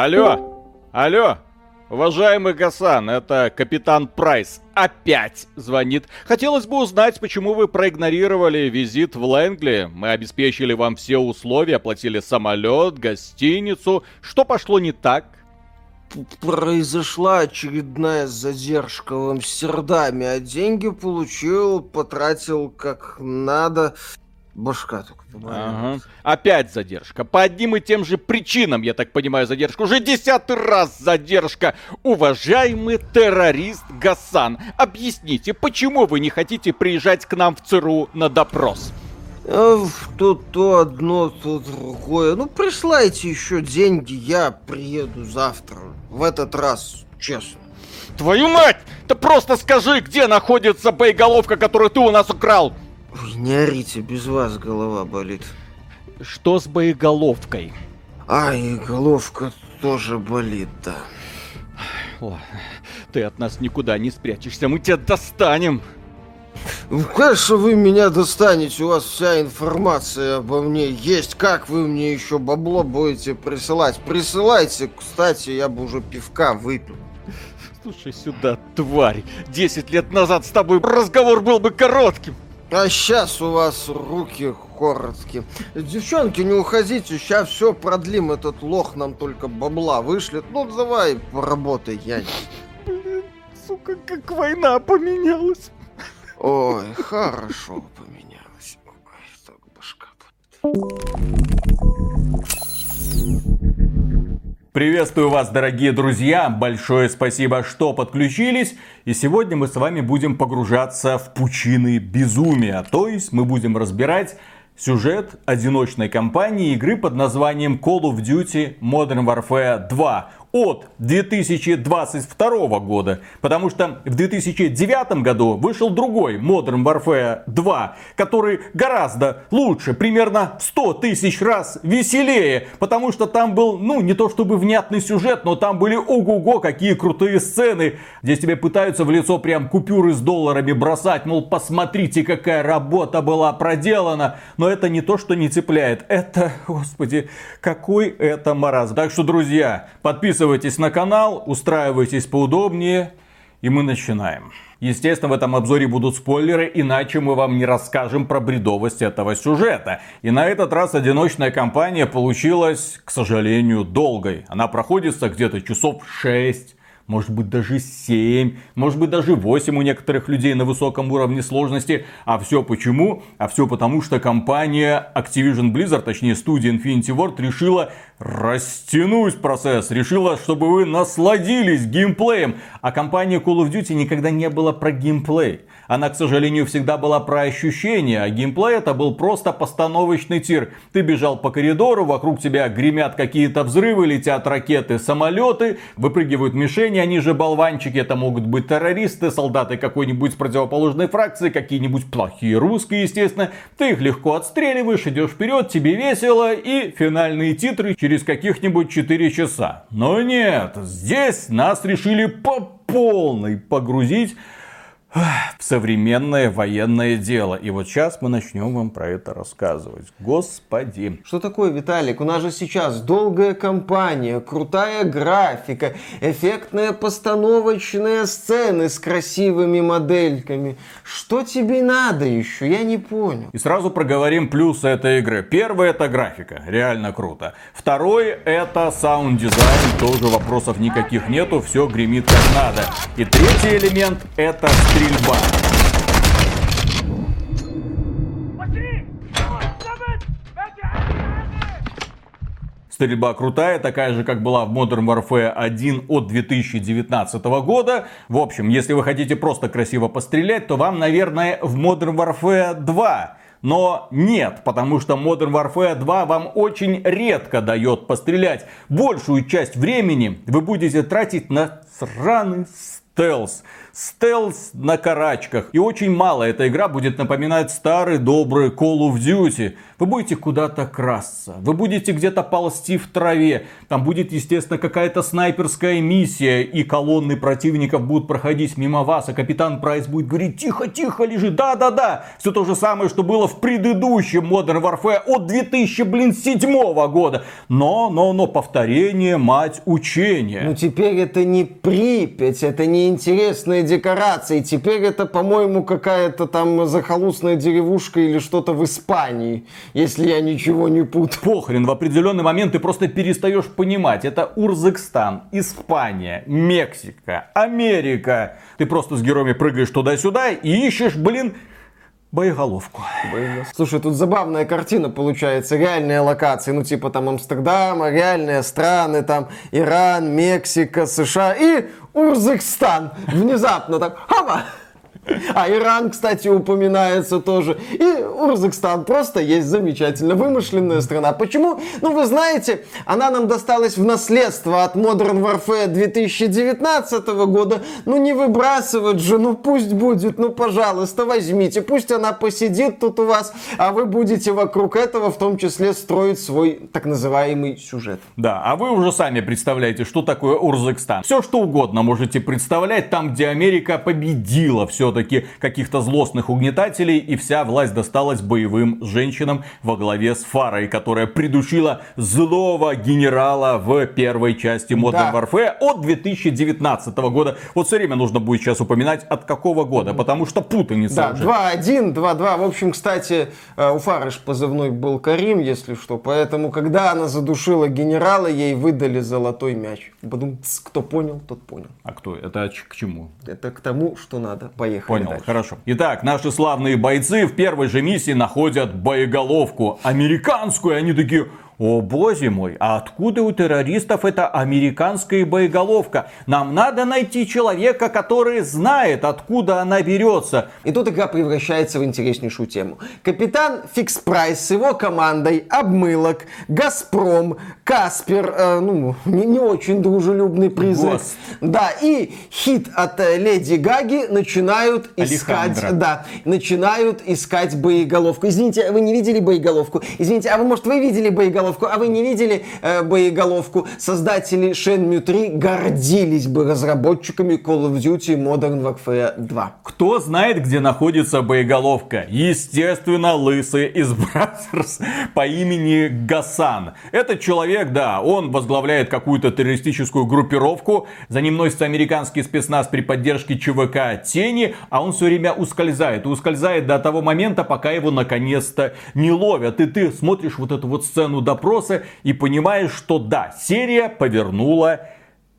Алло, алло, уважаемый Гасан, это капитан Прайс опять звонит. Хотелось бы узнать, почему вы проигнорировали визит в Лэнгли. Мы обеспечили вам все условия, оплатили самолет, гостиницу. Что пошло не так? произошла очередная задержка в Амстердаме, а деньги получил, потратил как надо. Башка только ага. Опять задержка. По одним и тем же причинам, я так понимаю, задержка. Уже десятый раз задержка. Уважаемый террорист Гасан, объясните, почему вы не хотите приезжать к нам в ЦРУ на допрос? То то одно, то другое. Ну, присылайте еще деньги, я приеду завтра. В этот раз, честно. Твою мать! Ты просто скажи, где находится боеголовка, которую ты у нас украл! Ой, не орите, без вас голова болит. Что с боеголовкой? А, и головка тоже болит, да. Ладно, ты от нас никуда не спрячешься, мы тебя достанем. Ну, конечно, вы меня достанете, у вас вся информация обо мне есть. Как вы мне еще бабло будете присылать? Присылайте, кстати, я бы уже пивка выпил. Слушай сюда, тварь. Десять лет назад с тобой разговор был бы коротким. А сейчас у вас руки короткие. Девчонки, не уходите, сейчас все продлим. Этот лох нам только бабла вышлет. Ну, давай, поработай, я. Блин, сука, как война поменялась. Ой, хорошо поменялась. Ой, так башка. Приветствую вас, дорогие друзья! Большое спасибо, что подключились. И сегодня мы с вами будем погружаться в пучины безумия. То есть мы будем разбирать сюжет одиночной кампании игры под названием Call of Duty Modern Warfare 2 от 2022 года. Потому что в 2009 году вышел другой Modern Warfare 2, который гораздо лучше, примерно 100 тысяч раз веселее. Потому что там был, ну, не то чтобы внятный сюжет, но там были ого-го, какие крутые сцены. Здесь тебе пытаются в лицо прям купюры с долларами бросать, мол, посмотрите, какая работа была проделана. Но это не то, что не цепляет. Это, господи, какой это маразм. Так что, друзья, подписывайтесь Подписывайтесь на канал, устраивайтесь поудобнее, и мы начинаем. Естественно, в этом обзоре будут спойлеры, иначе мы вам не расскажем про бредовость этого сюжета. И на этот раз одиночная кампания получилась, к сожалению, долгой. Она проходится где-то часов 6 может быть даже 7, может быть даже 8 у некоторых людей на высоком уровне сложности. А все почему? А все потому, что компания Activision Blizzard, точнее студия Infinity Ward, решила растянуть процесс, решила, чтобы вы насладились геймплеем. А компания Call of Duty никогда не была про геймплей. Она, к сожалению, всегда была про ощущения, а геймплей это был просто постановочный тир. Ты бежал по коридору, вокруг тебя гремят какие-то взрывы, летят ракеты, самолеты, выпрыгивают мишени, они же болванчики, это могут быть террористы, солдаты какой-нибудь противоположной фракции, какие-нибудь плохие русские, естественно. Ты их легко отстреливаешь, идешь вперед, тебе весело и финальные титры через каких-нибудь 4 часа. Но нет, здесь нас решили по полной погрузить в современное военное дело. И вот сейчас мы начнем вам про это рассказывать. Господи. Что такое, Виталик? У нас же сейчас долгая кампания, крутая графика, эффектные постановочные сцены с красивыми модельками. Что тебе надо еще? Я не понял. И сразу проговорим плюсы этой игры. Первый это графика, реально круто. Второй это саунд-дизайн, тоже вопросов никаких нету, все гремит как надо. И третий элемент это стрельба. Стрельба крутая, такая же, как была в Modern Warfare 1 от 2019 года. В общем, если вы хотите просто красиво пострелять, то вам, наверное, в Modern Warfare 2. Но нет, потому что Modern Warfare 2 вам очень редко дает пострелять. Большую часть времени вы будете тратить на сраный стелс стелс на карачках. И очень мало эта игра будет напоминать старый добрый Call of Duty. Вы будете куда-то красться, вы будете где-то ползти в траве, там будет, естественно, какая-то снайперская миссия, и колонны противников будут проходить мимо вас, а капитан Прайс будет говорить, тихо-тихо лежи, да-да-да, все то же самое, что было в предыдущем Modern Warfare от 2007 года. Но, но, но, повторение, мать учения. Ну теперь это не Припять, это не интересная декорация, теперь это, по-моему, какая-то там захолустная деревушка или что-то в Испании если я ничего не путаю. Похрен, в определенный момент ты просто перестаешь понимать. Это Урзакстан, Испания, Мексика, Америка. Ты просто с героями прыгаешь туда-сюда и ищешь, блин, Боеголовку. Слушай, тут забавная картина получается. Реальные локации, ну типа там Амстердам, реальные страны, там Иран, Мексика, США и Урзакстан. Внезапно так, хама! А Иран, кстати, упоминается тоже. И Урзакстан просто есть замечательно вымышленная страна. Почему? Ну, вы знаете, она нам досталась в наследство от Modern Warfare 2019 года. Ну, не выбрасывать же, ну пусть будет, ну, пожалуйста, возьмите. Пусть она посидит тут у вас, а вы будете вокруг этого в том числе строить свой так называемый сюжет. Да, а вы уже сами представляете, что такое Урзакстан. Все что угодно можете представлять там, где Америка победила все все-таки каких-то злостных угнетателей, и вся власть досталась боевым женщинам во главе с Фарой, которая придушила злого генерала в первой части Modern да. Warfare от 2019 года. Вот все время нужно будет сейчас упоминать, от какого года, потому что путаница Да, 2-1, 2-2. В общем, кстати, э, у Фары позывной был Карим, если что, поэтому, когда она задушила генерала, ей выдали золотой мяч. Потом, кто понял, тот понял. А кто? Это к чему? Это к тому, что надо. Поехали. Понял, дальше. хорошо. Итак, наши славные бойцы в первой же миссии находят боеголовку американскую. Они такие, о боже мой, а откуда у террористов эта американская боеголовка? Нам надо найти человека, который знает, откуда она берется. И тут игра превращается в интереснейшую тему. Капитан Фикс Прайс с его командой, Обмылок, Газпром, Каспер, э, ну, не, не очень дружелюбный призыв. Гост. Да, и хит от э, Леди Гаги начинают искать, Алехандро. да, начинают искать боеголовку. Извините, вы не видели боеголовку? Извините, а вы, может, вы видели боеголовку? Боеголовку. А вы не видели э, боеголовку? Создатели Shenmue 3 гордились бы разработчиками Call of Duty Modern Warfare 2. Кто знает, где находится боеголовка? Естественно, лысый из Brothers по имени Гасан. Этот человек, да, он возглавляет какую-то террористическую группировку. За ним носится американский спецназ при поддержке ЧВК Тени, а он все время ускользает. И ускользает до того момента, пока его наконец-то не ловят. И ты смотришь вот эту вот сцену до допроса и понимаешь, что да, серия повернула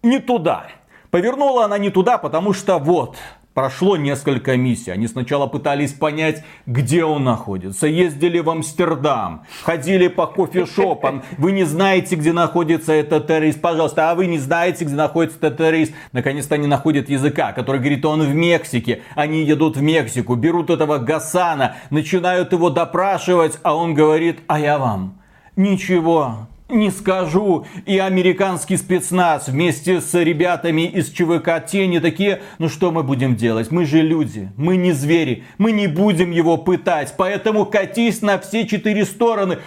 не туда. Повернула она не туда, потому что вот, Прошло несколько миссий. Они сначала пытались понять, где он находится. Ездили в Амстердам. Ходили по кофешопам. Вы не знаете, где находится этот террорист. Пожалуйста, а вы не знаете, где находится этот террорист. Наконец-то они находят языка, который говорит, он в Мексике. Они едут в Мексику, берут этого Гасана, начинают его допрашивать, а он говорит, а я вам Ничего не скажу. И американский спецназ вместе с ребятами из ЧВК Тени такие, ну что мы будем делать? Мы же люди, мы не звери, мы не будем его пытать, поэтому катись на все четыре стороны.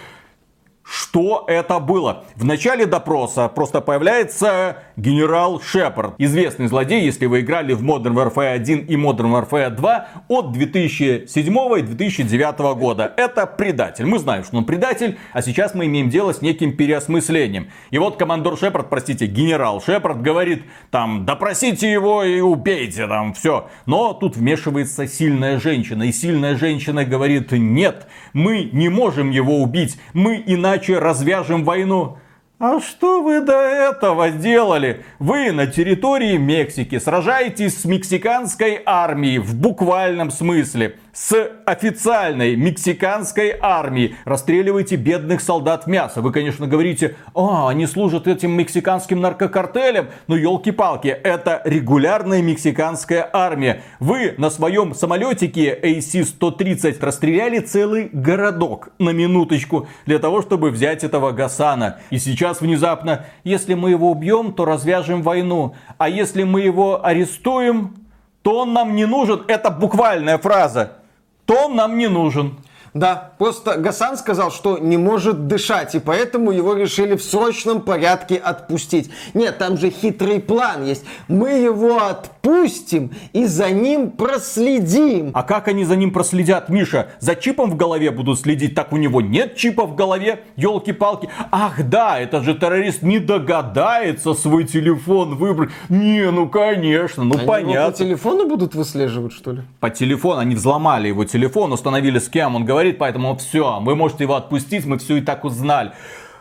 Что это было? В начале допроса просто появляется генерал Шепард. Известный злодей, если вы играли в Modern Warfare 1 и Modern Warfare 2 от 2007 и 2009 года. Это предатель. Мы знаем, что он предатель, а сейчас мы имеем дело с неким переосмыслением. И вот командор Шепард, простите, генерал Шепард говорит, там, допросите его и убейте, там, все. Но тут вмешивается сильная женщина, и сильная женщина говорит, нет, мы не можем его убить, мы иначе развяжем войну. А что вы до этого делали? Вы на территории Мексики сражаетесь с мексиканской армией в буквальном смысле с официальной мексиканской армией. Расстреливаете бедных солдат в мясо. Вы, конечно, говорите, а, они служат этим мексиканским наркокартелям. Но елки-палки, это регулярная мексиканская армия. Вы на своем самолетике AC-130 расстреляли целый городок на минуточку для того, чтобы взять этого Гасана. И сейчас внезапно, если мы его убьем, то развяжем войну. А если мы его арестуем, то он нам не нужен. Это буквальная фраза. То нам не нужен. Да, просто Гасан сказал, что не может дышать, и поэтому его решили в срочном порядке отпустить. Нет, там же хитрый план есть. Мы его отпустим и за ним проследим. А как они за ним проследят, Миша? За чипом в голове будут следить? Так у него нет чипа в голове? Елки-палки. Ах да, это же террорист не догадается свой телефон выбрать. Не, ну конечно, ну они понятно. Его по телефону будут выслеживать, что ли? По телефону, они взломали его телефон, установили с кем он говорит говорит, поэтому все, вы можете его отпустить, мы все и так узнали.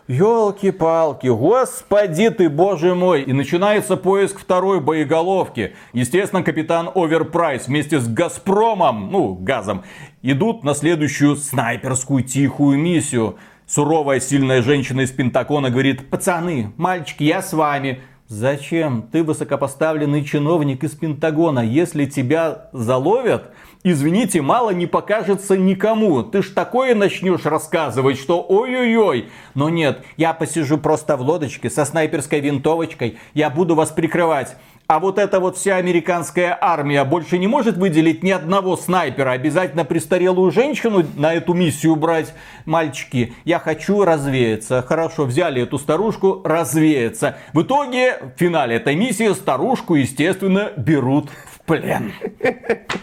Елки-палки, господи ты, боже мой. И начинается поиск второй боеголовки. Естественно, капитан Оверпрайс вместе с Газпромом, ну, газом, идут на следующую снайперскую тихую миссию. Суровая, сильная женщина из Пентагона говорит, пацаны, мальчики, я с вами. Зачем? Ты высокопоставленный чиновник из Пентагона. Если тебя заловят, извините, мало не покажется никому. Ты ж такое начнешь рассказывать, что ой-ой-ой. Но нет, я посижу просто в лодочке со снайперской винтовочкой, я буду вас прикрывать. А вот эта вот вся американская армия больше не может выделить ни одного снайпера. Обязательно престарелую женщину на эту миссию брать. Мальчики, я хочу развеяться. Хорошо, взяли эту старушку, развеяться. В итоге, в финале этой миссии старушку, естественно, берут плен.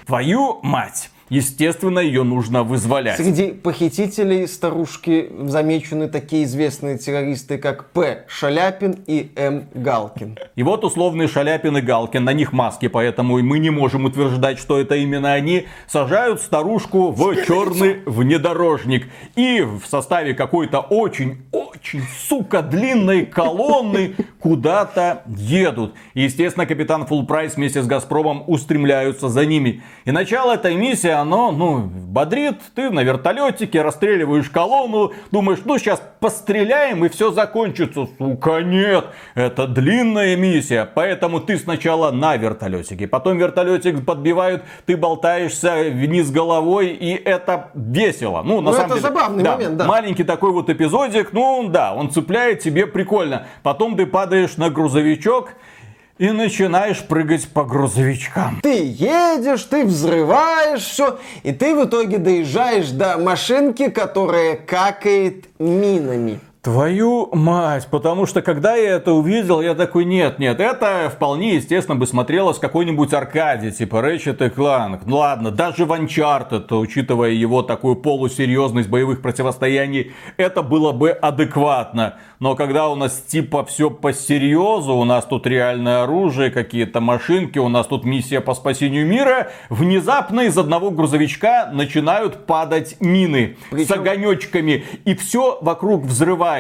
Твою мать! Естественно, ее нужно вызволять. Среди похитителей старушки замечены такие известные террористы, как П. Шаляпин и М. Галкин. И вот условные Шаляпин и Галкин, на них маски, поэтому мы не можем утверждать, что это именно они, сажают старушку в черный внедорожник. И в составе какой-то очень-очень, сука, длинной колонны куда-то едут. И, естественно, капитан Фулпрайс вместе с Газпромом устремляются за ними. И начало этой миссии оно, ну, бодрит. Ты на вертолетике расстреливаешь колонну, думаешь, ну, сейчас постреляем и все закончится. Сука, нет, это длинная миссия, поэтому ты сначала на вертолетике, потом вертолетик подбивают, ты болтаешься вниз головой, и это весело. Ну, на ну, самом это деле, забавный да, момент, да. Маленький такой вот эпизодик, ну, да, он цепляет тебе прикольно. Потом ты падаешь на грузовичок, и начинаешь прыгать по грузовичкам. Ты едешь, ты взрываешь все, и ты в итоге доезжаешь до машинки, которая какает минами. Твою мать, потому что когда я это увидел, я такой, нет, нет, это вполне естественно бы смотрелось в какой-нибудь аркаде, типа Ratchet и Clank. Ну ладно, даже в Uncharted, учитывая его такую полусерьезность боевых противостояний, это было бы адекватно. Но когда у нас типа все по серьезу, у нас тут реальное оружие, какие-то машинки, у нас тут миссия по спасению мира, внезапно из одного грузовичка начинают падать мины Причем... с огонечками, и все вокруг взрывается.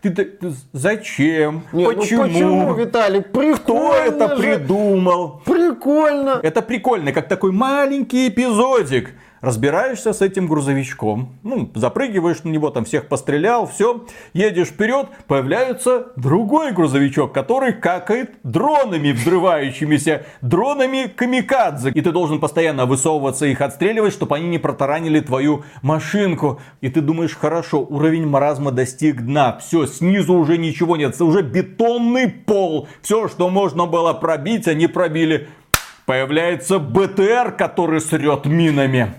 Ты, ты зачем? Нет, почему? Ну почему, Виталий? Прикольно Кто это же. придумал? Прикольно. Это прикольно, как такой маленький эпизодик разбираешься с этим грузовичком, ну, запрыгиваешь на него, там всех пострелял, все, едешь вперед, появляется другой грузовичок, который какает дронами взрывающимися, дронами камикадзе. И ты должен постоянно высовываться их отстреливать, чтобы они не протаранили твою машинку. И ты думаешь, хорошо, уровень маразма достиг дна, все, снизу уже ничего нет, уже бетонный пол, все, что можно было пробить, они пробили. Появляется БТР, который срет минами.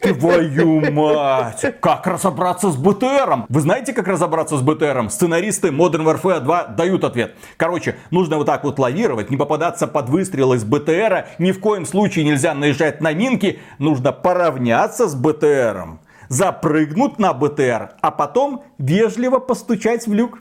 Твою мать! Как разобраться с БТРом? Вы знаете, как разобраться с БТРом? Сценаристы Modern Warfare 2 дают ответ. Короче, нужно вот так вот лавировать, не попадаться под выстрелы из БТРа. Ни в коем случае нельзя наезжать на минки. Нужно поравняться с БТРом запрыгнуть на БТР, а потом вежливо постучать в люк.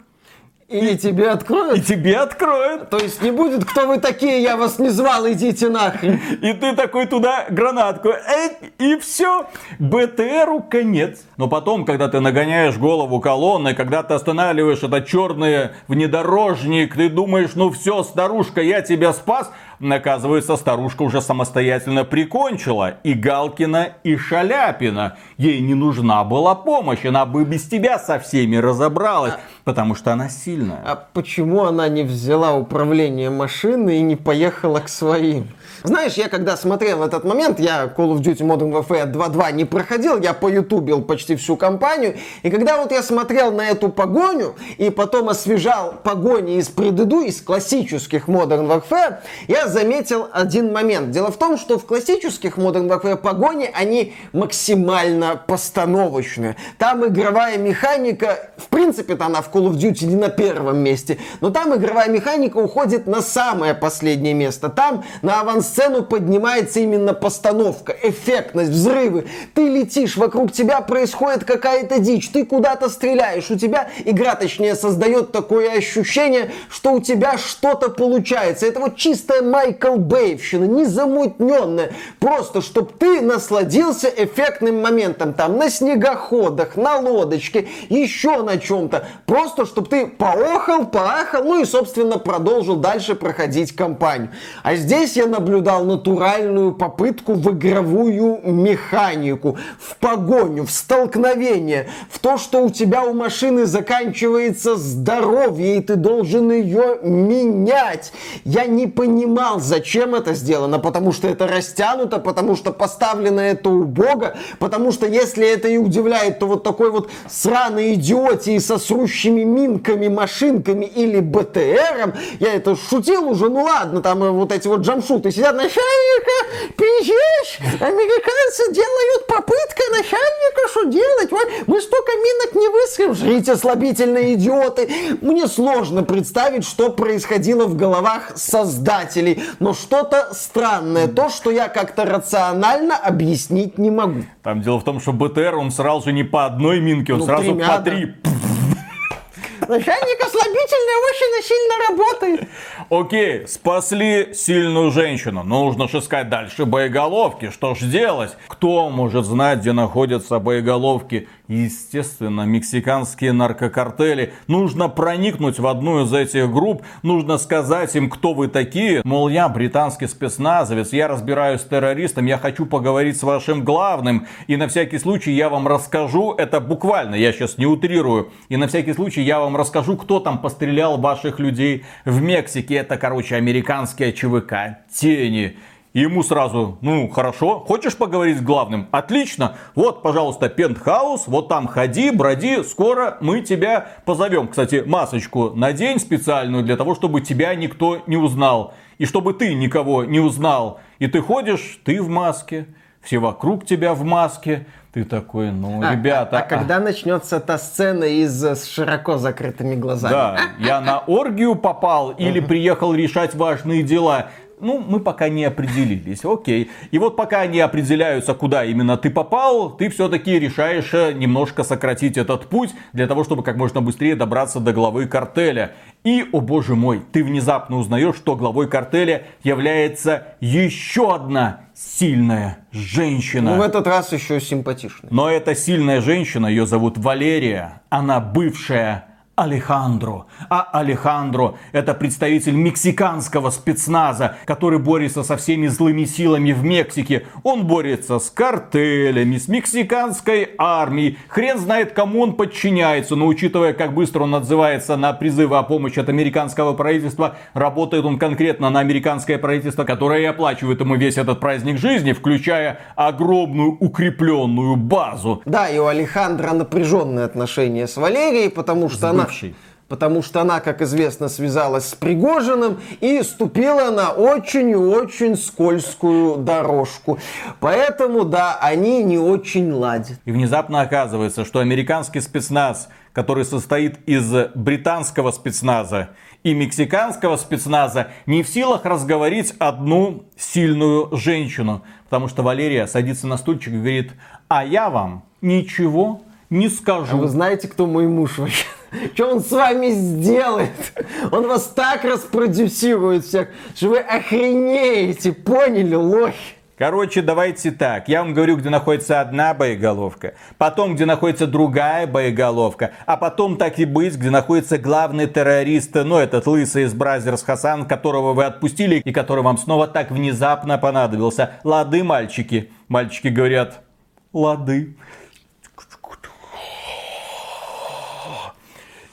И тебе откроют? И тебе откроют. То есть не будет, кто вы такие, я вас не звал, идите нахрен. И ты такой туда гранатку, эй, и все, БТРу конец. Но потом, когда ты нагоняешь голову колонны, когда ты останавливаешь этот черный внедорожник, ты думаешь, ну все, старушка, я тебя спас, Оказывается, старушка уже самостоятельно прикончила и Галкина, и Шаляпина. Ей не нужна была помощь, она бы без тебя со всеми разобралась, а... потому что она сильная. А почему она не взяла управление машиной и не поехала к своим? Знаешь, я когда смотрел этот момент, я Call of Duty Modern Warfare 2.2 не проходил, я поютубил почти всю кампанию, и когда вот я смотрел на эту погоню, и потом освежал погони из предыдущих, из классических Modern Warfare, я заметил один момент. Дело в том, что в классических Modern Warfare погони они максимально постановочные. Там игровая механика, в принципе-то она в Call of Duty не на первом месте, но там игровая механика уходит на самое последнее место. Там на авансцену поднимается именно постановка, эффектность, взрывы. Ты летишь, вокруг тебя происходит какая-то дичь, ты куда-то стреляешь, у тебя игра, точнее, создает такое ощущение, что у тебя что-то получается. Это вот чистая Майкл Бейвщина, незамутненная. Просто, чтобы ты насладился эффектным моментом. Там на снегоходах, на лодочке, еще на чем-то. Просто, чтобы ты поохал, поахал, ну и, собственно, продолжил дальше проходить кампанию. А здесь я наблюдал натуральную попытку в игровую механику, в погоню, в столкновение, в то, что у тебя у машины заканчивается здоровье, и ты должен ее менять. Я не понимал, зачем это сделано, потому что это растянуто, потому что поставлено это убого, потому что если это и удивляет, то вот такой вот сраный идиотии со срущими минками, машинками или БТРом, я это шутил уже, ну ладно, там вот эти вот джамшуты сидят, начальника, пиздец, американцы делают попытка начальника, что делать? Вот, мы столько минок не высрем, жрите слабительные идиоты. Мне сложно представить, что происходило в головах создателей, но что-то странное, то, что я как-то рационально объяснить не могу. Там дело в том, что БТР, он сразу не по одной минке, он ну, сразу тремя, по три. Да. Начальник ослабительный очень сильно работает. Окей, спасли сильную женщину. Нужно же искать дальше боеголовки. Что ж делать? Кто может знать, где находятся боеголовки? Естественно, мексиканские наркокартели. Нужно проникнуть в одну из этих групп. Нужно сказать им, кто вы такие. Мол, я британский спецназовец, я разбираюсь с террористом, я хочу поговорить с вашим главным. И на всякий случай я вам расскажу, это буквально, я сейчас не утрирую. И на всякий случай я вам расскажу, кто там пострелял ваших людей в Мексике. Это, короче, американские ЧВК. Тени. Ему сразу, ну хорошо, хочешь поговорить с главным? Отлично, вот, пожалуйста, пентхаус, вот там ходи, броди, скоро мы тебя позовем. Кстати, масочку надень специальную для того, чтобы тебя никто не узнал. И чтобы ты никого не узнал. И ты ходишь, ты в маске, все вокруг тебя в маске. Ты такой, ну, а, ребята... А, а когда начнется та сцена из с широко закрытыми глазами? Да, я на оргию попал или приехал решать важные дела. Ну, мы пока не определились, окей. И вот пока они определяются, куда именно ты попал, ты все-таки решаешь э, немножко сократить этот путь, для того, чтобы как можно быстрее добраться до главы картеля. И, о боже мой, ты внезапно узнаешь, что главой картеля является еще одна сильная женщина. Ну, в этот раз еще симпатичная. Но эта сильная женщина, ее зовут Валерия. Она бывшая Алехандро. А Алехандро это представитель мексиканского спецназа, который борется со всеми злыми силами в Мексике. Он борется с картелями, с мексиканской армией. Хрен знает, кому он подчиняется, но учитывая, как быстро он отзывается на призывы о помощи от американского правительства, работает он конкретно на американское правительство, которое и оплачивает ему весь этот праздник жизни, включая огромную укрепленную базу. Да, и у Алехандро напряженные отношения с Валерией, потому что она бывший. Потому что она, как известно, связалась с Пригожиным и ступила на очень и очень скользкую дорожку. Поэтому, да, они не очень ладят. И внезапно оказывается, что американский спецназ, который состоит из британского спецназа и мексиканского спецназа, не в силах разговорить одну сильную женщину. Потому что Валерия садится на стульчик и говорит, а я вам ничего не скажу. А вы знаете, кто мой муж вообще? Что он с вами сделает? Он вас так распродюсирует всех, что вы охренеете, поняли, лохи? Короче, давайте так. Я вам говорю, где находится одна боеголовка, потом, где находится другая боеголовка, а потом, так и быть, где находится главный террорист, ну, этот лысый из Brazzers Хасан, которого вы отпустили и который вам снова так внезапно понадобился. Лады, мальчики. Мальчики говорят, лады.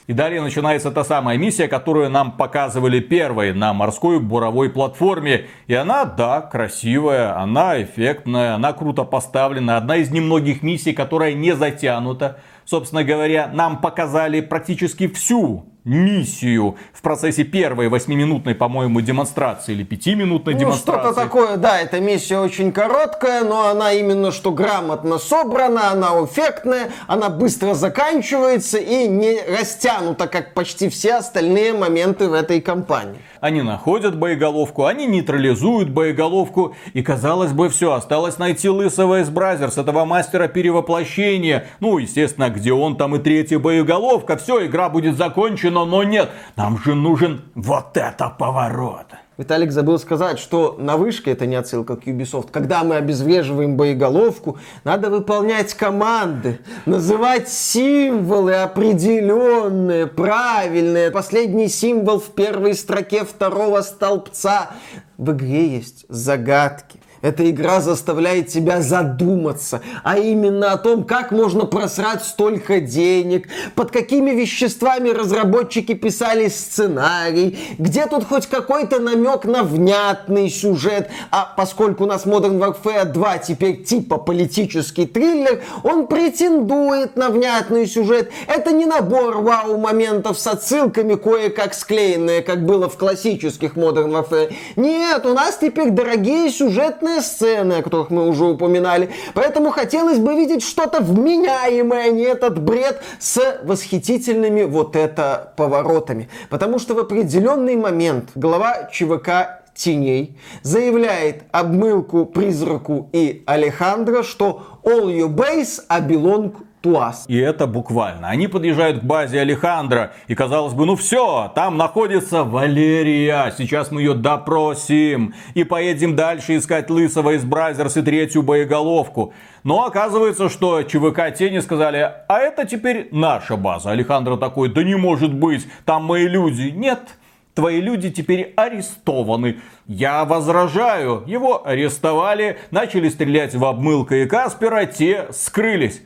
И далее начинается та самая миссия, которую нам показывали первой на морской буровой платформе. И она, да, красивая, она эффектная, она круто поставлена. Одна из немногих миссий, которая не затянута. Собственно говоря, нам показали практически всю миссию в процессе первой восьмиминутной, по-моему, демонстрации или пятиминутной ну, демонстрации. что-то такое, да, эта миссия очень короткая, но она именно что грамотно собрана, она эффектная, она быстро заканчивается и не растянута, как почти все остальные моменты в этой кампании. Они находят боеголовку, они нейтрализуют боеголовку, и казалось бы, все, осталось найти лысого из Brazzers, этого мастера перевоплощения. Ну, естественно, где он, там и третья боеголовка, все, игра будет закончена, но нет, нам же нужен вот это поворот. Виталик забыл сказать, что на вышке, это не отсылка к Ubisoft, когда мы обезвреживаем боеголовку, надо выполнять команды, называть символы определенные, правильные. Последний символ в первой строке второго столбца. В игре есть загадки. Эта игра заставляет тебя задуматься, а именно о том, как можно просрать столько денег, под какими веществами разработчики писали сценарий, где тут хоть какой-то намек на внятный сюжет, а поскольку у нас Modern Warfare 2 теперь типа политический триллер, он претендует на внятный сюжет. Это не набор вау-моментов с отсылками, кое-как склеенные, как было в классических Modern Warfare. Нет, у нас теперь дорогие сюжетные главные сцены, о которых мы уже упоминали. Поэтому хотелось бы видеть что-то вменяемое, а не этот бред с восхитительными вот это поворотами. Потому что в определенный момент глава ЧВК теней заявляет обмылку, призраку и Алехандро, что all your base belong to us. И это буквально. Они подъезжают к базе Алехандро, и казалось бы, ну все, там находится Валерия, сейчас мы ее допросим, и поедем дальше искать Лысого из Brazzers и третью боеголовку. Но оказывается, что ЧВК Тени сказали, а это теперь наша база. Алехандро такой, да не может быть, там мои люди. Нет, твои люди теперь арестованы. Я возражаю. Его арестовали, начали стрелять в обмылка и Каспера, те скрылись.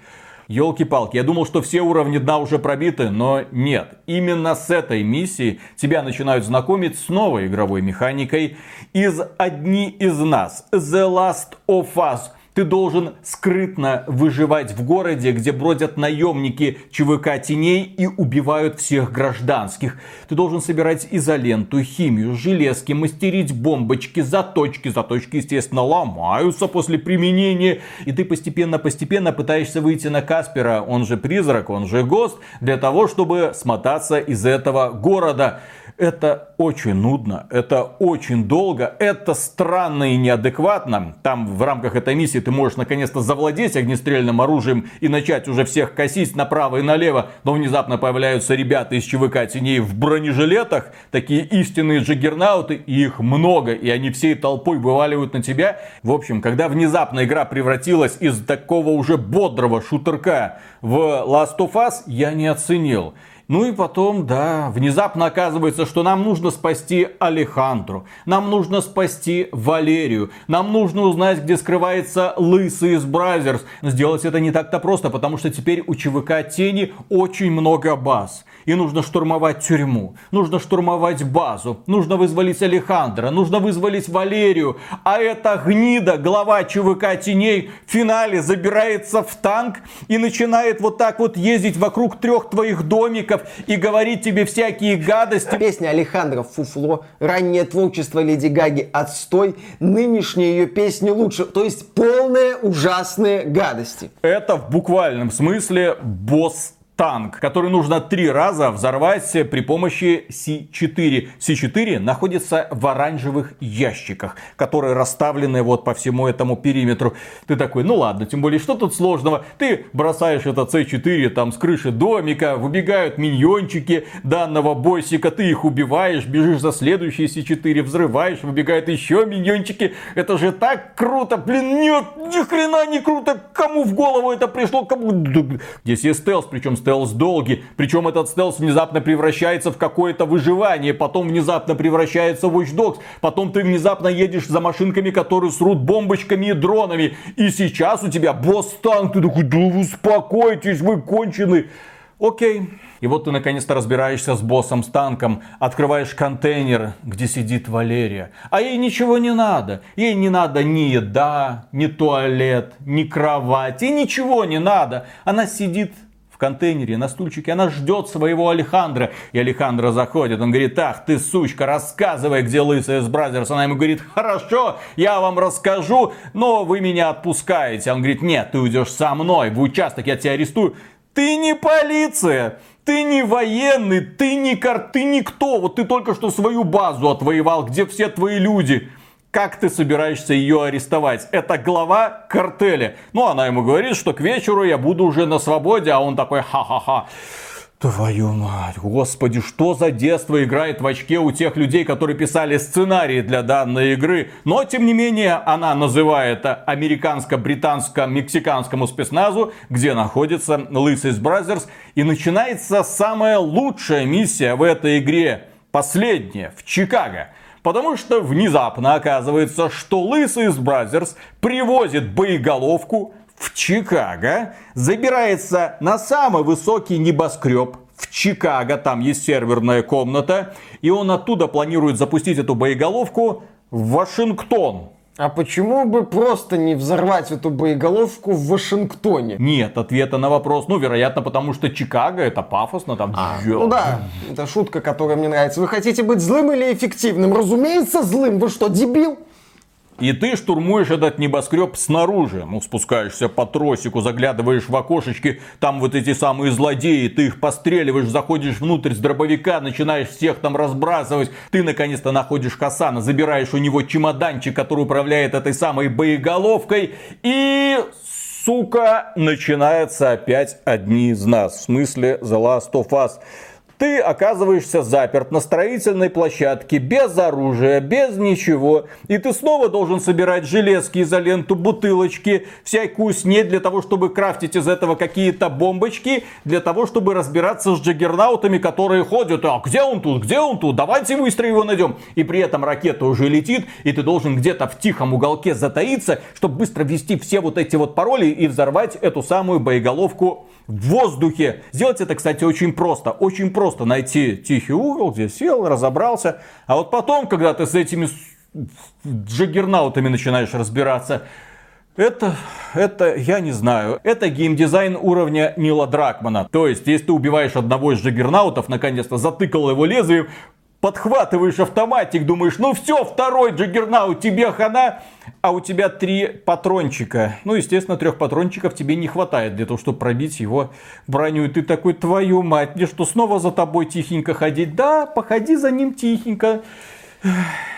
Елки-палки, я думал, что все уровни дна уже пробиты, но нет. Именно с этой миссии тебя начинают знакомить с новой игровой механикой из «Одни из нас» The Last of Us – ты должен скрытно выживать в городе, где бродят наемники ЧВК теней и убивают всех гражданских. Ты должен собирать изоленту, химию, железки, мастерить бомбочки, заточки. Заточки, естественно, ломаются после применения. И ты постепенно-постепенно пытаешься выйти на Каспера, он же призрак, он же гост, для того, чтобы смотаться из этого города. Это очень нудно, это очень долго, это странно и неадекватно. Там в рамках этой миссии ты можешь наконец-то завладеть огнестрельным оружием и начать уже всех косить направо и налево. Но внезапно появляются ребята из ЧВК теней в бронежилетах, такие истинные джиггернауты, и их много, и они всей толпой вываливают на тебя. В общем, когда внезапно игра превратилась из такого уже бодрого шутерка в Last of Us, я не оценил. Ну и потом, да, внезапно оказывается, что нам нужно спасти Алехандру, нам нужно спасти Валерию, нам нужно узнать, где скрывается Лысый из Brazzers. Сделать это не так-то просто, потому что теперь у ЧВК Тени очень много баз и нужно штурмовать тюрьму, нужно штурмовать базу, нужно вызволить Алехандра, нужно вызволить Валерию, а эта гнида, глава ЧВК Теней, в финале забирается в танк и начинает вот так вот ездить вокруг трех твоих домиков и говорить тебе всякие гадости. Песня Алехандра «Фуфло», раннее творчество Леди Гаги «Отстой», нынешние ее песни лучше, то есть полные ужасные гадости. Это в буквальном смысле босс танк, который нужно три раза взорвать при помощи С4. С4 находится в оранжевых ящиках, которые расставлены вот по всему этому периметру. Ты такой, ну ладно, тем более, что тут сложного? Ты бросаешь этот С4 там с крыши домика, выбегают миньончики данного боссика, ты их убиваешь, бежишь за следующий С4, взрываешь, выбегают еще миньончики. Это же так круто, блин, нет, ни хрена не круто, кому в голову это пришло, кому... Здесь есть стелс, причем стелс стелс долгий. Причем этот стелс внезапно превращается в какое-то выживание. Потом внезапно превращается в Watch Dogs. Потом ты внезапно едешь за машинками, которые срут бомбочками и дронами. И сейчас у тебя босс-танк. Ты такой, да успокойтесь, вы кончены. Окей. И вот ты наконец-то разбираешься с боссом, с танком, открываешь контейнер, где сидит Валерия. А ей ничего не надо. Ей не надо ни еда, ни туалет, ни кровать. Ей ничего не надо. Она сидит в контейнере на стульчике. Она ждет своего Алехандра. И Алехандро заходит. Он говорит, ах ты сучка, рассказывай, где лысый из Brazzers. Она ему говорит, хорошо, я вам расскажу, но вы меня отпускаете. Он говорит, нет, ты уйдешь со мной в участок, я тебя арестую. Ты не полиция, ты не военный, ты не кар... ты никто. Вот ты только что свою базу отвоевал, где все твои люди. Как ты собираешься ее арестовать? Это глава картеля. Ну, она ему говорит, что к вечеру я буду уже на свободе, а он такой, ха-ха-ха. Твою мать, господи, что за детство играет в очке у тех людей, которые писали сценарии для данной игры. Но, тем не менее, она называет американско-британско-мексиканскому спецназу, где находится Лысый Brazzers. И начинается самая лучшая миссия в этой игре. Последняя, в Чикаго. Потому что внезапно оказывается, что Лысый Brazzers привозит боеголовку в Чикаго, забирается на самый высокий небоскреб в Чикаго, там есть серверная комната, и он оттуда планирует запустить эту боеголовку в Вашингтон. А почему бы просто не взорвать эту боеголовку в Вашингтоне? Нет ответа на вопрос. Ну, вероятно, потому что Чикаго это пафосно, там. А, ну да, это шутка, которая мне нравится. Вы хотите быть злым или эффективным? Разумеется, злым. Вы что, дебил? И ты штурмуешь этот небоскреб снаружи. Ну, спускаешься по тросику, заглядываешь в окошечки, там вот эти самые злодеи, ты их постреливаешь, заходишь внутрь с дробовика, начинаешь всех там разбрасывать. Ты наконец-то находишь Хасана, забираешь у него чемоданчик, который управляет этой самой боеголовкой. И сука, начинается опять одни из нас. В смысле The Last of Us ты оказываешься заперт на строительной площадке, без оружия, без ничего, и ты снова должен собирать железки, изоленту, бутылочки, всякую снедь для того, чтобы крафтить из этого какие-то бомбочки, для того, чтобы разбираться с джаггернаутами, которые ходят, а где он тут, где он тут, давайте быстро его найдем. И при этом ракета уже летит, и ты должен где-то в тихом уголке затаиться, чтобы быстро ввести все вот эти вот пароли и взорвать эту самую боеголовку в воздухе. Сделать это, кстати, очень просто. Очень просто найти тихий угол, где сел, разобрался. А вот потом, когда ты с этими джаггернаутами начинаешь разбираться, это, это, я не знаю, это геймдизайн уровня Нила Дракмана. То есть, если ты убиваешь одного из джаггернаутов, наконец-то затыкал его лезвием, подхватываешь автоматик, думаешь, ну все, второй джаггернаут, тебе хана, а у тебя три патрончика. Ну, естественно, трех патрончиков тебе не хватает для того, чтобы пробить его броню. И ты такой, твою мать, мне что, снова за тобой тихенько ходить? Да, походи за ним тихенько.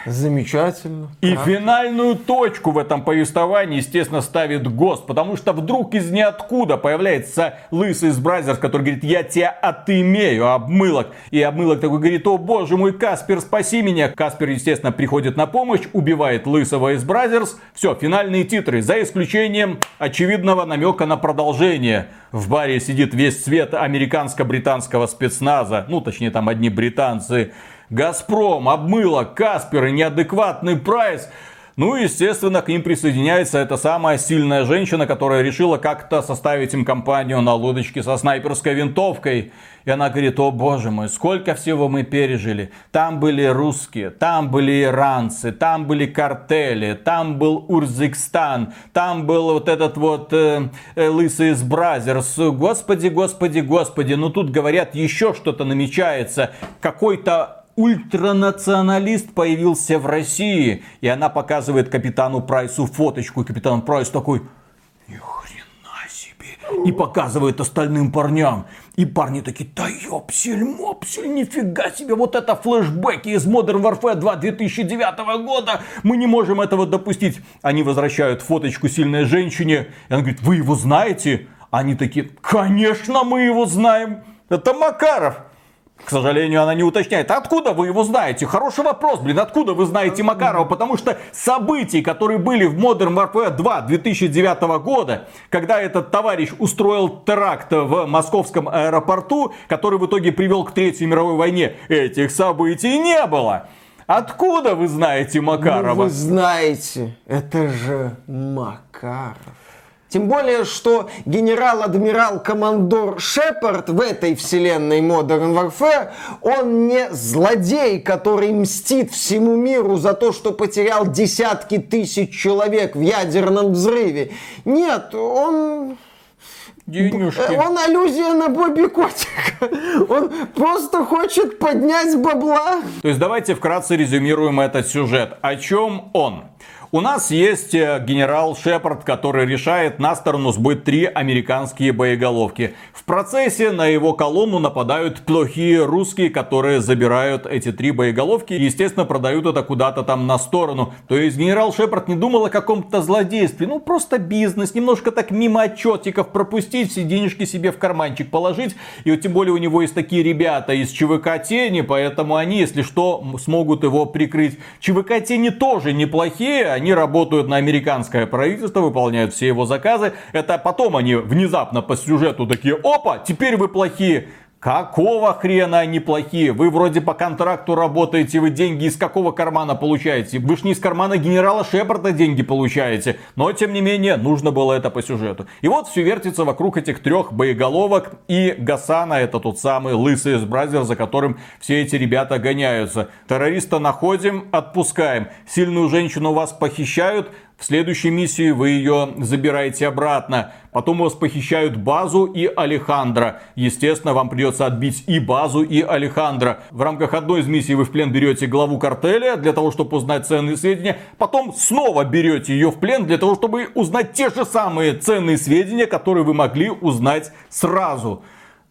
Замечательно. И как? финальную точку в этом повествовании, естественно, ставит Ghost. Потому что вдруг из ниоткуда появляется лысый Brazzers, который говорит, я тебя отымею, обмылок. И обмылок такой говорит, о боже мой, Каспер, спаси меня. Каспер, естественно, приходит на помощь, убивает лысого из Brazzers. Все, финальные титры, за исключением очевидного намека на продолжение. В баре сидит весь цвет американско-британского спецназа. Ну, точнее, там одни британцы. Газпром, Обмылок, Каспер и неадекватный Прайс. Ну и, естественно, к ним присоединяется эта самая сильная женщина, которая решила как-то составить им компанию на лодочке со снайперской винтовкой. И она говорит, о боже мой, сколько всего мы пережили. Там были русские, там были иранцы, там были картели, там был Урзикстан, там был вот этот вот э, э, лысый из Brazzers. Господи, господи, господи, ну тут говорят, еще что-то намечается. Какой-то ультранационалист появился в России. И она показывает капитану Прайсу фоточку. И капитан Прайс такой, ни хрена себе. И показывает остальным парням. И парни такие, да ёпсель, мопсель, нифига себе, вот это флешбеки из Modern Warfare 2 2009 года, мы не можем этого допустить. Они возвращают фоточку сильной женщине, и она говорит, вы его знаете? Они такие, конечно, мы его знаем, это Макаров. К сожалению, она не уточняет. откуда вы его знаете? Хороший вопрос, блин. Откуда вы знаете Макарова? Потому что события, которые были в Modern Warfare 2 2009 года, когда этот товарищ устроил теракт в московском аэропорту, который в итоге привел к Третьей мировой войне, этих событий не было. Откуда вы знаете Макарова? Ну, вы знаете, это же Макаров. Тем более, что генерал-адмирал-командор Шепард в этой вселенной Modern Warfare, он не злодей, который мстит всему миру за то, что потерял десятки тысяч человек в ядерном взрыве. Нет, он денежки. Э, он аллюзия на Бобби Котика. Он просто хочет поднять бабла. То есть давайте вкратце резюмируем этот сюжет. О чем он? У нас есть э, генерал Шепард, который решает на сторону сбыть три американские боеголовки. В процессе на его колонну нападают плохие русские, которые забирают эти три боеголовки и, естественно, продают это куда-то там на сторону. То есть генерал Шепард не думал о каком-то злодействе. Ну, просто бизнес, немножко так мимо отчетиков пропустить, все денежки себе в карманчик положить. И вот тем более у него есть такие ребята из ЧВК Тени, поэтому они, если что, смогут его прикрыть. ЧВК Тени тоже неплохие, они работают на американское правительство, выполняют все его заказы. Это потом они внезапно по сюжету такие, опа, теперь вы плохие. Какого хрена они плохие? Вы вроде по контракту работаете, вы деньги из какого кармана получаете? Вы ж не из кармана генерала Шепарда деньги получаете. Но, тем не менее, нужно было это по сюжету. И вот все вертится вокруг этих трех боеголовок и Гасана, это тот самый лысый из за которым все эти ребята гоняются. Террориста находим, отпускаем. Сильную женщину вас похищают, в следующей миссии вы ее забираете обратно. Потом у вас похищают базу и Алехандро. Естественно, вам придется отбить и базу, и Алехандро. В рамках одной из миссий вы в плен берете главу картеля для того, чтобы узнать ценные сведения. Потом снова берете ее в плен для того, чтобы узнать те же самые ценные сведения, которые вы могли узнать сразу.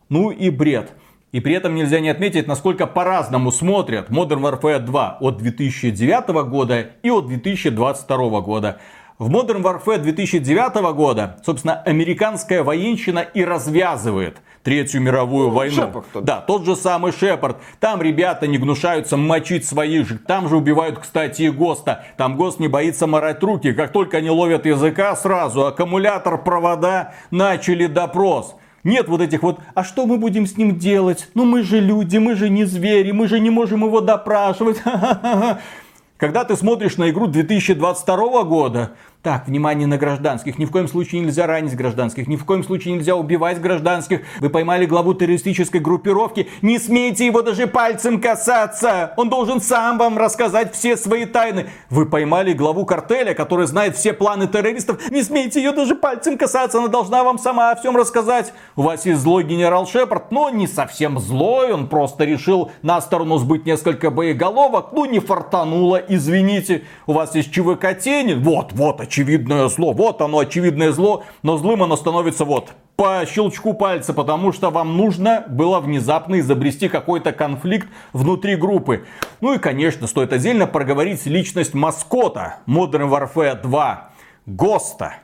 Ну и бред. И при этом нельзя не отметить, насколько по-разному смотрят Modern Warfare 2 от 2009 года и от 2022 года. В Modern Warfare 2009 года, собственно, американская военщина и развязывает Третью мировую ну, войну. Шепард, да, тот же самый Шепард. Там ребята не гнушаются мочить своих же. Там же убивают, кстати, и ГОСТа. Там ГОСТ не боится морать руки. Как только они ловят языка, сразу аккумулятор, провода, начали допрос. Нет вот этих вот, а что мы будем с ним делать? Ну мы же люди, мы же не звери, мы же не можем его допрашивать. Когда ты смотришь на игру 2022 года, так, внимание на гражданских. Ни в коем случае нельзя ранить гражданских. Ни в коем случае нельзя убивать гражданских. Вы поймали главу террористической группировки. Не смейте его даже пальцем касаться. Он должен сам вам рассказать все свои тайны. Вы поймали главу картеля, который знает все планы террористов. Не смейте ее даже пальцем касаться. Она должна вам сама о всем рассказать. У вас есть злой генерал Шепард, но не совсем злой. Он просто решил на сторону сбыть несколько боеголовок. Ну, не фартануло, извините. У вас есть ЧВК Тени. Вот, вот, очевидное зло. Вот оно, очевидное зло, но злым оно становится вот по щелчку пальца, потому что вам нужно было внезапно изобрести какой-то конфликт внутри группы. Ну и, конечно, стоит отдельно проговорить личность маскота Modern Warfare 2, Госта,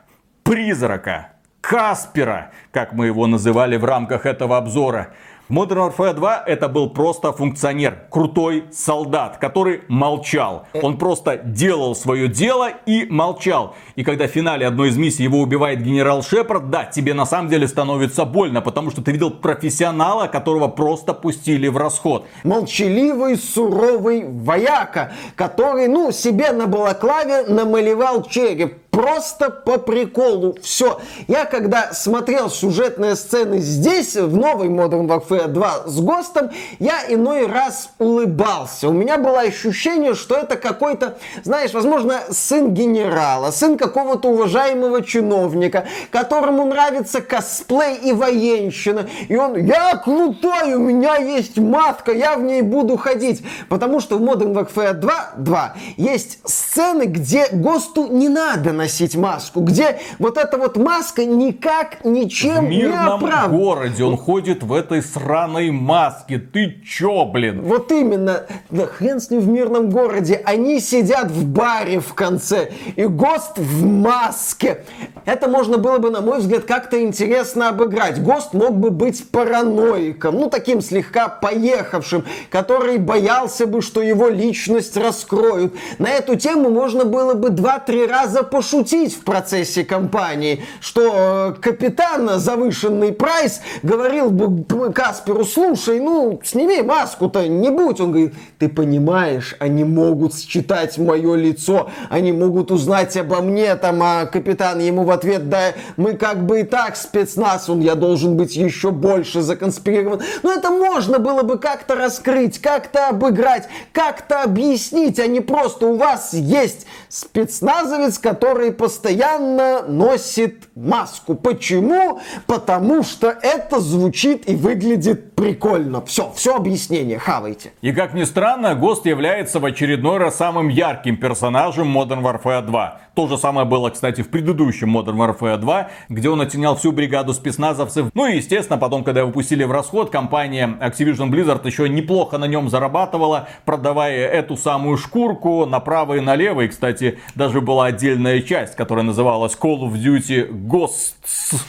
Призрака, Каспера, как мы его называли в рамках этого обзора. Modern Warfare 2 это был просто функционер, крутой солдат, который молчал. Он просто делал свое дело и молчал. И когда в финале одной из миссий его убивает генерал Шепард, да, тебе на самом деле становится больно, потому что ты видел профессионала, которого просто пустили в расход. Молчаливый, суровый вояка, который, ну, себе на балаклаве намалевал череп просто по приколу. Все. Я когда смотрел сюжетные сцены здесь, в новой Modern Warfare 2 с ГОСТом, я иной раз улыбался. У меня было ощущение, что это какой-то, знаешь, возможно, сын генерала, сын какого-то уважаемого чиновника, которому нравится косплей и военщина. И он, я крутой, у меня есть матка, я в ней буду ходить. Потому что в Modern Warfare 2, 2 есть сцены, где ГОСТу не надо на носить маску, где вот эта вот маска никак ничем в мирном не оправдана. городе он ходит в этой сраной маске. Ты чё, блин? Вот именно. Да хрен с ним в мирном городе. Они сидят в баре в конце. И ГОСТ в маске. Это можно было бы, на мой взгляд, как-то интересно обыграть. ГОСТ мог бы быть параноиком. Ну, таким слегка поехавшим. Который боялся бы, что его личность раскроют. На эту тему можно было бы два-три раза пошутить шутить в процессе кампании, что э, капитан завышенный прайс говорил бы Касперу, слушай, ну, сними маску-то, не будь. Он говорит, ты понимаешь, они могут считать мое лицо, они могут узнать обо мне, там, а капитан ему в ответ, да, мы как бы и так спецназ, он, я должен быть еще больше законспирирован. Но это можно было бы как-то раскрыть, как-то обыграть, как-то объяснить, а не просто у вас есть спецназовец, который который постоянно носит маску. Почему? Потому что это звучит и выглядит прикольно. Все, все объяснение, хавайте. И как ни странно, ГОСТ является в очередной раз самым ярким персонажем Modern Warfare 2. То же самое было, кстати, в предыдущем Modern Warfare 2, где он оттенял всю бригаду спецназовцев. Ну и, естественно, потом, когда его пустили в расход, компания Activision Blizzard еще неплохо на нем зарабатывала, продавая эту самую шкурку направо и налево. И, кстати, даже была отдельная часть, которая называлась Call of Duty Ghosts.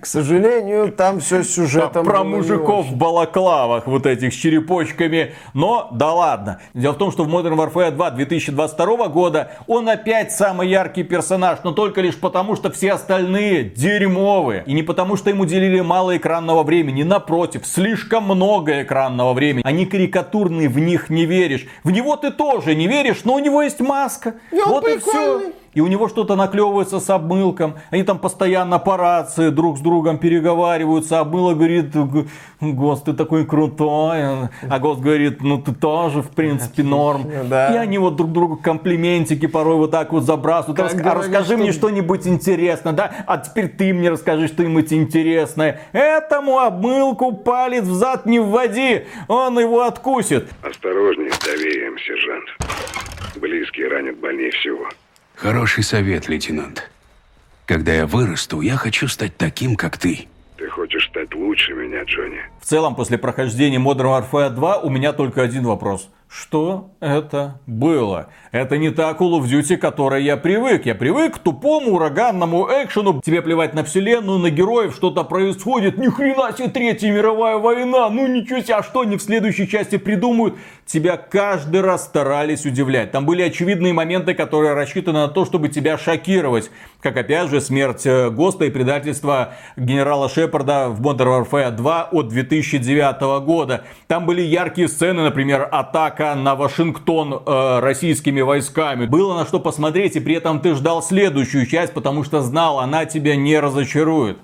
К сожалению, там все сюжетом Про мужиков в балаклавах вот этих с черепочками. Но да ладно. Дело в том, что в Modern Warfare 2 2022 года он опять самый яркий персонаж, но только лишь потому, что все остальные дерьмовые. И не потому, что ему уделили мало экранного времени. Напротив, слишком много экранного времени. Они карикатурные, в них не веришь. В него ты тоже не веришь, но у него есть маска. Он вот прикольный. и все и у него что-то наклевывается с обмылком. Они там постоянно по рации друг с другом переговариваются. Обмыло говорит, Гост, ты такой крутой. А Гост говорит, ну ты тоже, в принципе, норм. Да. И они вот друг другу комплиментики порой вот так вот забрасывают. Рас, а расскажи что... мне что-нибудь интересное, да? А теперь ты мне расскажи что-нибудь интересное. Этому обмылку палец в зад не вводи, он его откусит. Осторожней с доверием, сержант. Близкие ранят больнее всего. Хороший совет, лейтенант. Когда я вырасту, я хочу стать таким, как ты. Ты хочешь стать лучше меня, Джонни? В целом, после прохождения Modern Warfare 2 у меня только один вопрос. Что это было? Это не та Call of Duty, к которой я привык. Я привык к тупому ураганному экшену. Тебе плевать на вселенную, на героев, что-то происходит. Ни хрена себе Третья мировая война. Ну ничего себе, а что они в следующей части придумают? Тебя каждый раз старались удивлять. Там были очевидные моменты, которые рассчитаны на то, чтобы тебя шокировать. Как опять же смерть э, Госта и предательство генерала Шепарда в Modern Warfare 2 от 2009 года. Там были яркие сцены, например, атак атака на Вашингтон э, российскими войсками. Было на что посмотреть, и при этом ты ждал следующую часть, потому что знал, она тебя не разочарует.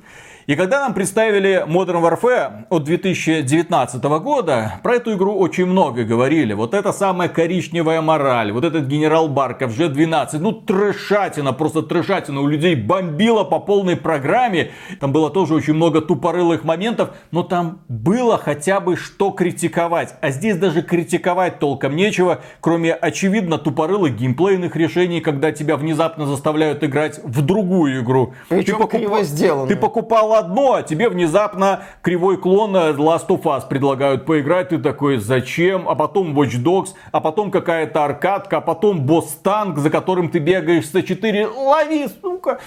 И когда нам представили Modern Warfare от 2019 года, про эту игру очень много говорили. Вот эта самая коричневая мораль, вот этот генерал Барков, G12, ну трешатина, просто трешатина. У людей бомбило по полной программе. Там было тоже очень много тупорылых моментов, но там было хотя бы что критиковать. А здесь даже критиковать толком нечего, кроме очевидно тупорылых геймплейных решений, когда тебя внезапно заставляют играть в другую игру. Причем ты покуп... сделано. Ты покупал одно, а тебе внезапно кривой клон Last of Us предлагают поиграть. Ты такой, зачем? А потом Watch Dogs, а потом какая-то аркадка, а потом босс-танк, за которым ты бегаешь с 4 Лови, сука!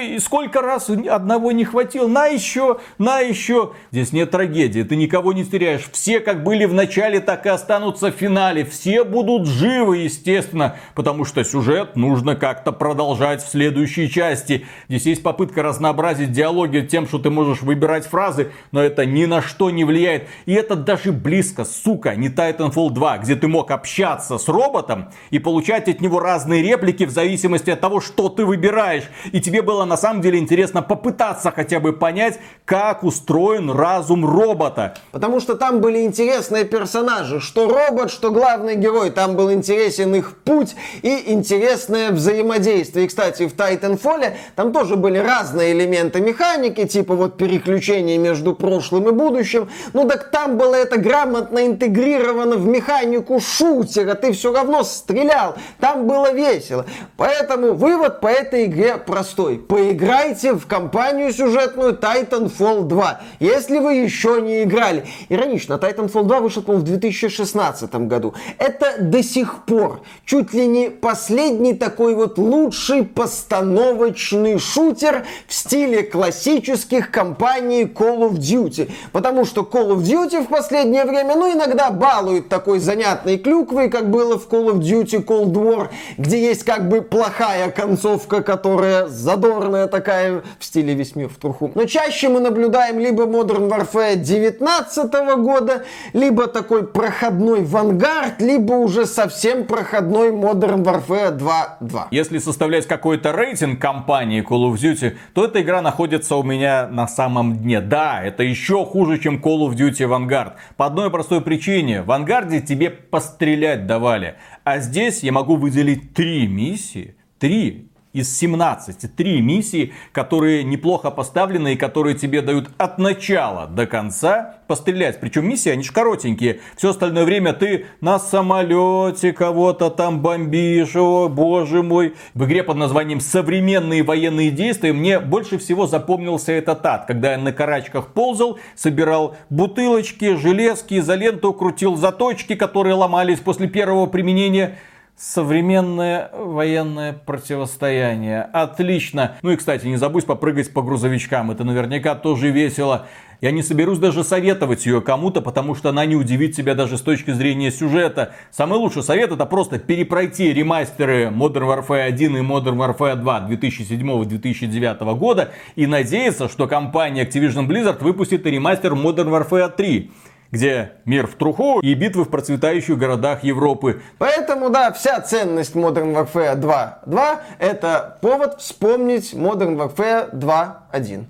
И сколько раз одного не хватило? На еще, на еще. Здесь нет трагедии, ты никого не теряешь. Все как были в начале, так и останутся в финале. Все будут живы, естественно, потому что сюжет нужно как-то продолжать в следующей части. Здесь есть попытка разнообразить диалог диалоги тем, что ты можешь выбирать фразы, но это ни на что не влияет. И это даже близко, сука, не Titanfall 2, где ты мог общаться с роботом и получать от него разные реплики в зависимости от того, что ты выбираешь. И тебе было на самом деле интересно попытаться хотя бы понять, как устроен разум робота. Потому что там были интересные персонажи, что робот, что главный герой. Там был интересен их путь и интересное взаимодействие. И, кстати, в Titanfall там тоже были разные элементы механики, механики, типа вот переключения между прошлым и будущим. Ну так там было это грамотно интегрировано в механику шутера. Ты все равно стрелял. Там было весело. Поэтому вывод по этой игре простой. Поиграйте в компанию сюжетную Titanfall 2. Если вы еще не играли. Иронично, Titanfall 2 вышел, по-моему, в 2016 году. Это до сих пор чуть ли не последний такой вот лучший постановочный шутер в стиле классического классических компаний Call of Duty. Потому что Call of Duty в последнее время, ну, иногда балует такой занятной клюквой, как было в Call of Duty Cold War, где есть как бы плохая концовка, которая задорная такая, в стиле весь в труху. Но чаще мы наблюдаем либо Modern Warfare 19 года, либо такой проходной Vanguard, либо уже совсем проходной Modern Warfare 2.2. Если составлять какой-то рейтинг компании Call of Duty, то эта игра находится находится у меня на самом дне. Да, это еще хуже, чем Call of Duty Vanguard. По одной простой причине. В Vanguard тебе пострелять давали. А здесь я могу выделить три миссии, три из 17. Три миссии, которые неплохо поставлены и которые тебе дают от начала до конца пострелять. Причем миссии, они же коротенькие. Все остальное время ты на самолете кого-то там бомбишь. О, боже мой. В игре под названием «Современные военные действия» мне больше всего запомнился этот ад. Когда я на карачках ползал, собирал бутылочки, железки, изоленту, крутил заточки, которые ломались после первого применения – Современное военное противостояние. Отлично. Ну и, кстати, не забудь попрыгать по грузовичкам. Это наверняка тоже весело. Я не соберусь даже советовать ее кому-то, потому что она не удивит тебя даже с точки зрения сюжета. Самый лучший совет это просто перепройти ремастеры Modern Warfare 1 и Modern Warfare 2 2007-2009 года и надеяться, что компания Activision Blizzard выпустит и ремастер Modern Warfare 3 где мир в труху и битвы в процветающих городах Европы. Поэтому, да, вся ценность Modern Warfare 2 2 это повод вспомнить Modern Warfare 2 1.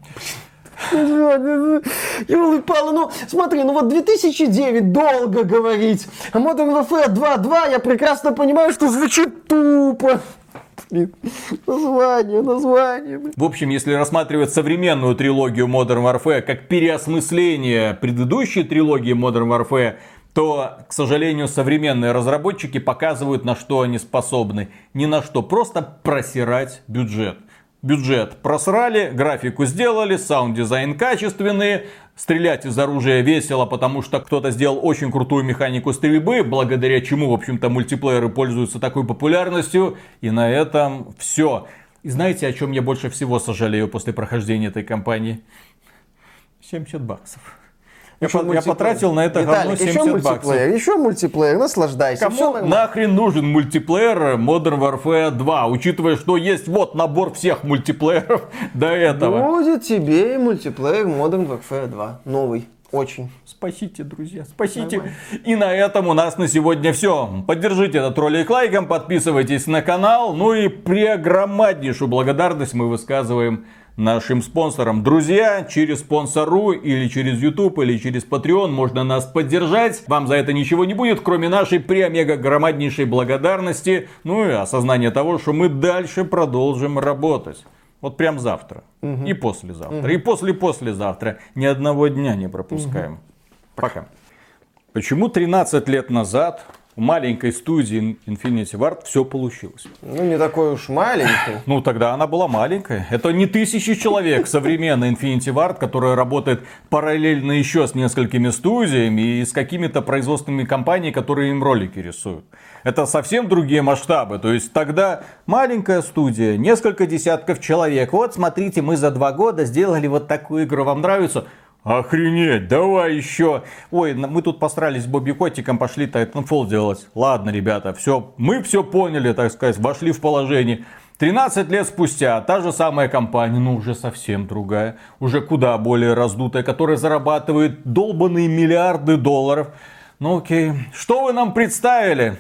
Ёлы-палы, ну смотри, ну вот 2009 долго говорить, а Modern Warfare 2.2 я прекрасно понимаю, что звучит тупо. Блин, название, название. В общем, если рассматривать современную трилогию Modern Warfare как переосмысление предыдущей трилогии Modern Warfare, то, к сожалению, современные разработчики показывают, на что они способны. Ни на что, просто просирать бюджет бюджет просрали, графику сделали, саунд-дизайн качественный, стрелять из оружия весело, потому что кто-то сделал очень крутую механику стрельбы, благодаря чему, в общем-то, мультиплееры пользуются такой популярностью. И на этом все. И знаете, о чем я больше всего сожалею после прохождения этой кампании? 70 баксов. Я, по, я потратил на это Виталик, говно 70 еще баксов. Мультиплеер, еще мультиплеер, наслаждайся. Кому нахрен нужен мультиплеер Modern Warfare 2, учитывая, что есть вот набор всех мультиплееров до этого. Будет тебе и мультиплеер Modern Warfare 2, новый. Очень. Спасите, друзья, спасите. Нормально. И на этом у нас на сегодня все. Поддержите этот ролик лайком, подписывайтесь на канал. Ну и преогромаднейшую благодарность мы высказываем нашим спонсорам. Друзья, через спонсору или через YouTube или через Patreon можно нас поддержать. Вам за это ничего не будет, кроме нашей преомега громаднейшей благодарности. Ну и осознания того, что мы дальше продолжим работать. Вот прям завтра. Угу. И послезавтра. Угу. И после-послезавтра. Ни одного дня не пропускаем. Угу. Пока. Почему 13 лет назад маленькой студии Infinity Ward все получилось. Ну, не такой уж маленький. Ну, тогда она была маленькая. Это не тысячи человек современной Infinity Ward, которая работает параллельно еще с несколькими студиями и с какими-то производственными компаниями, которые им ролики рисуют. Это совсем другие масштабы. То есть тогда маленькая студия, несколько десятков человек. Вот смотрите, мы за два года сделали вот такую игру. Вам нравится? Охренеть, давай еще. Ой, мы тут посрались с Бобби Котиком, пошли Titanfall делать. Ладно, ребята, все, мы все поняли, так сказать, вошли в положение. 13 лет спустя та же самая компания, но уже совсем другая, уже куда более раздутая, которая зарабатывает долбанные миллиарды долларов. Ну окей, что вы нам представили?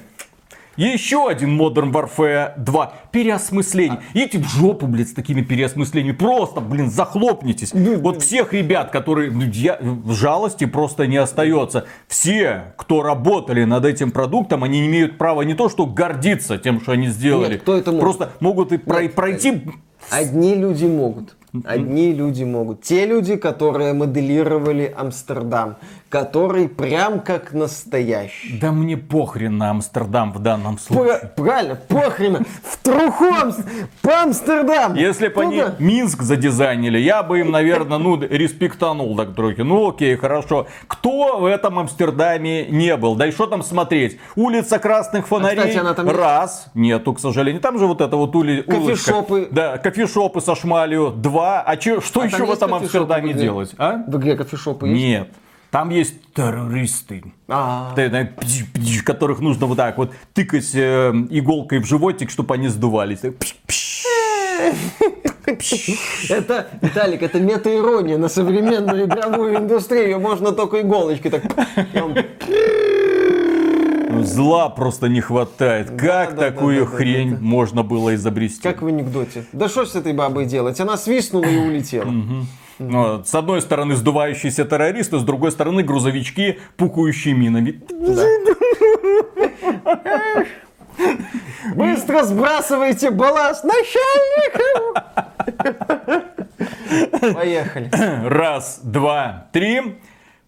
Еще один Modern Warfare 2. Переосмысление. Идите в жопу, блядь, с такими переосмыслениями. Просто, блин, захлопнитесь. Ну, вот всех ребят, которые ну, я, в жалости просто не остается. Все, кто работали над этим продуктом, они не имеют права не то, что гордиться тем, что они сделали. Нет, кто это может? Просто могут и Нет, пройти... Одни люди могут. Одни люди могут. Те люди, которые моделировали Амстердам, который прям как настоящий. Да мне похрен на Амстердам в данном случае. Правильно, похрен. В труху по Амстердам. Если бы они Минск задизайнили, я бы им, наверное, ну, респектанул так трохи. Ну окей, хорошо. Кто в этом Амстердаме не был? Да и что там смотреть? Улица Красных Фонарей. А, кстати, она там Раз. Нету, к сожалению. Там же вот это вот ули... Кофешопы. Да, кофешопы со шмалью. Два два. А че, что а еще в этом Амстердаме делать? А? В игре кофешопы есть? Нет. Там есть террористы, а которых нужно вот так вот тыкать э, иголкой в животик, чтобы они сдувались. Это, Виталик, это мета-ирония на современную игровую индустрию. Можно только иголочкой так... Зла просто не хватает. Как да, такую да, да, хрень можно было изобрести? Как в анекдоте. Да что с этой бабой делать? Она свистнула и улетела. Ну, с одной стороны сдувающиеся террористы, с другой стороны грузовички, пукающие минами. Быстро сбрасывайте балласт, начальник! Поехали. Раз, два, три.